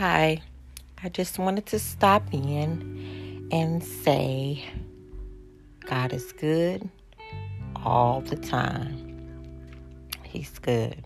Hi, I just wanted to stop in and say God is good all the time. He's good.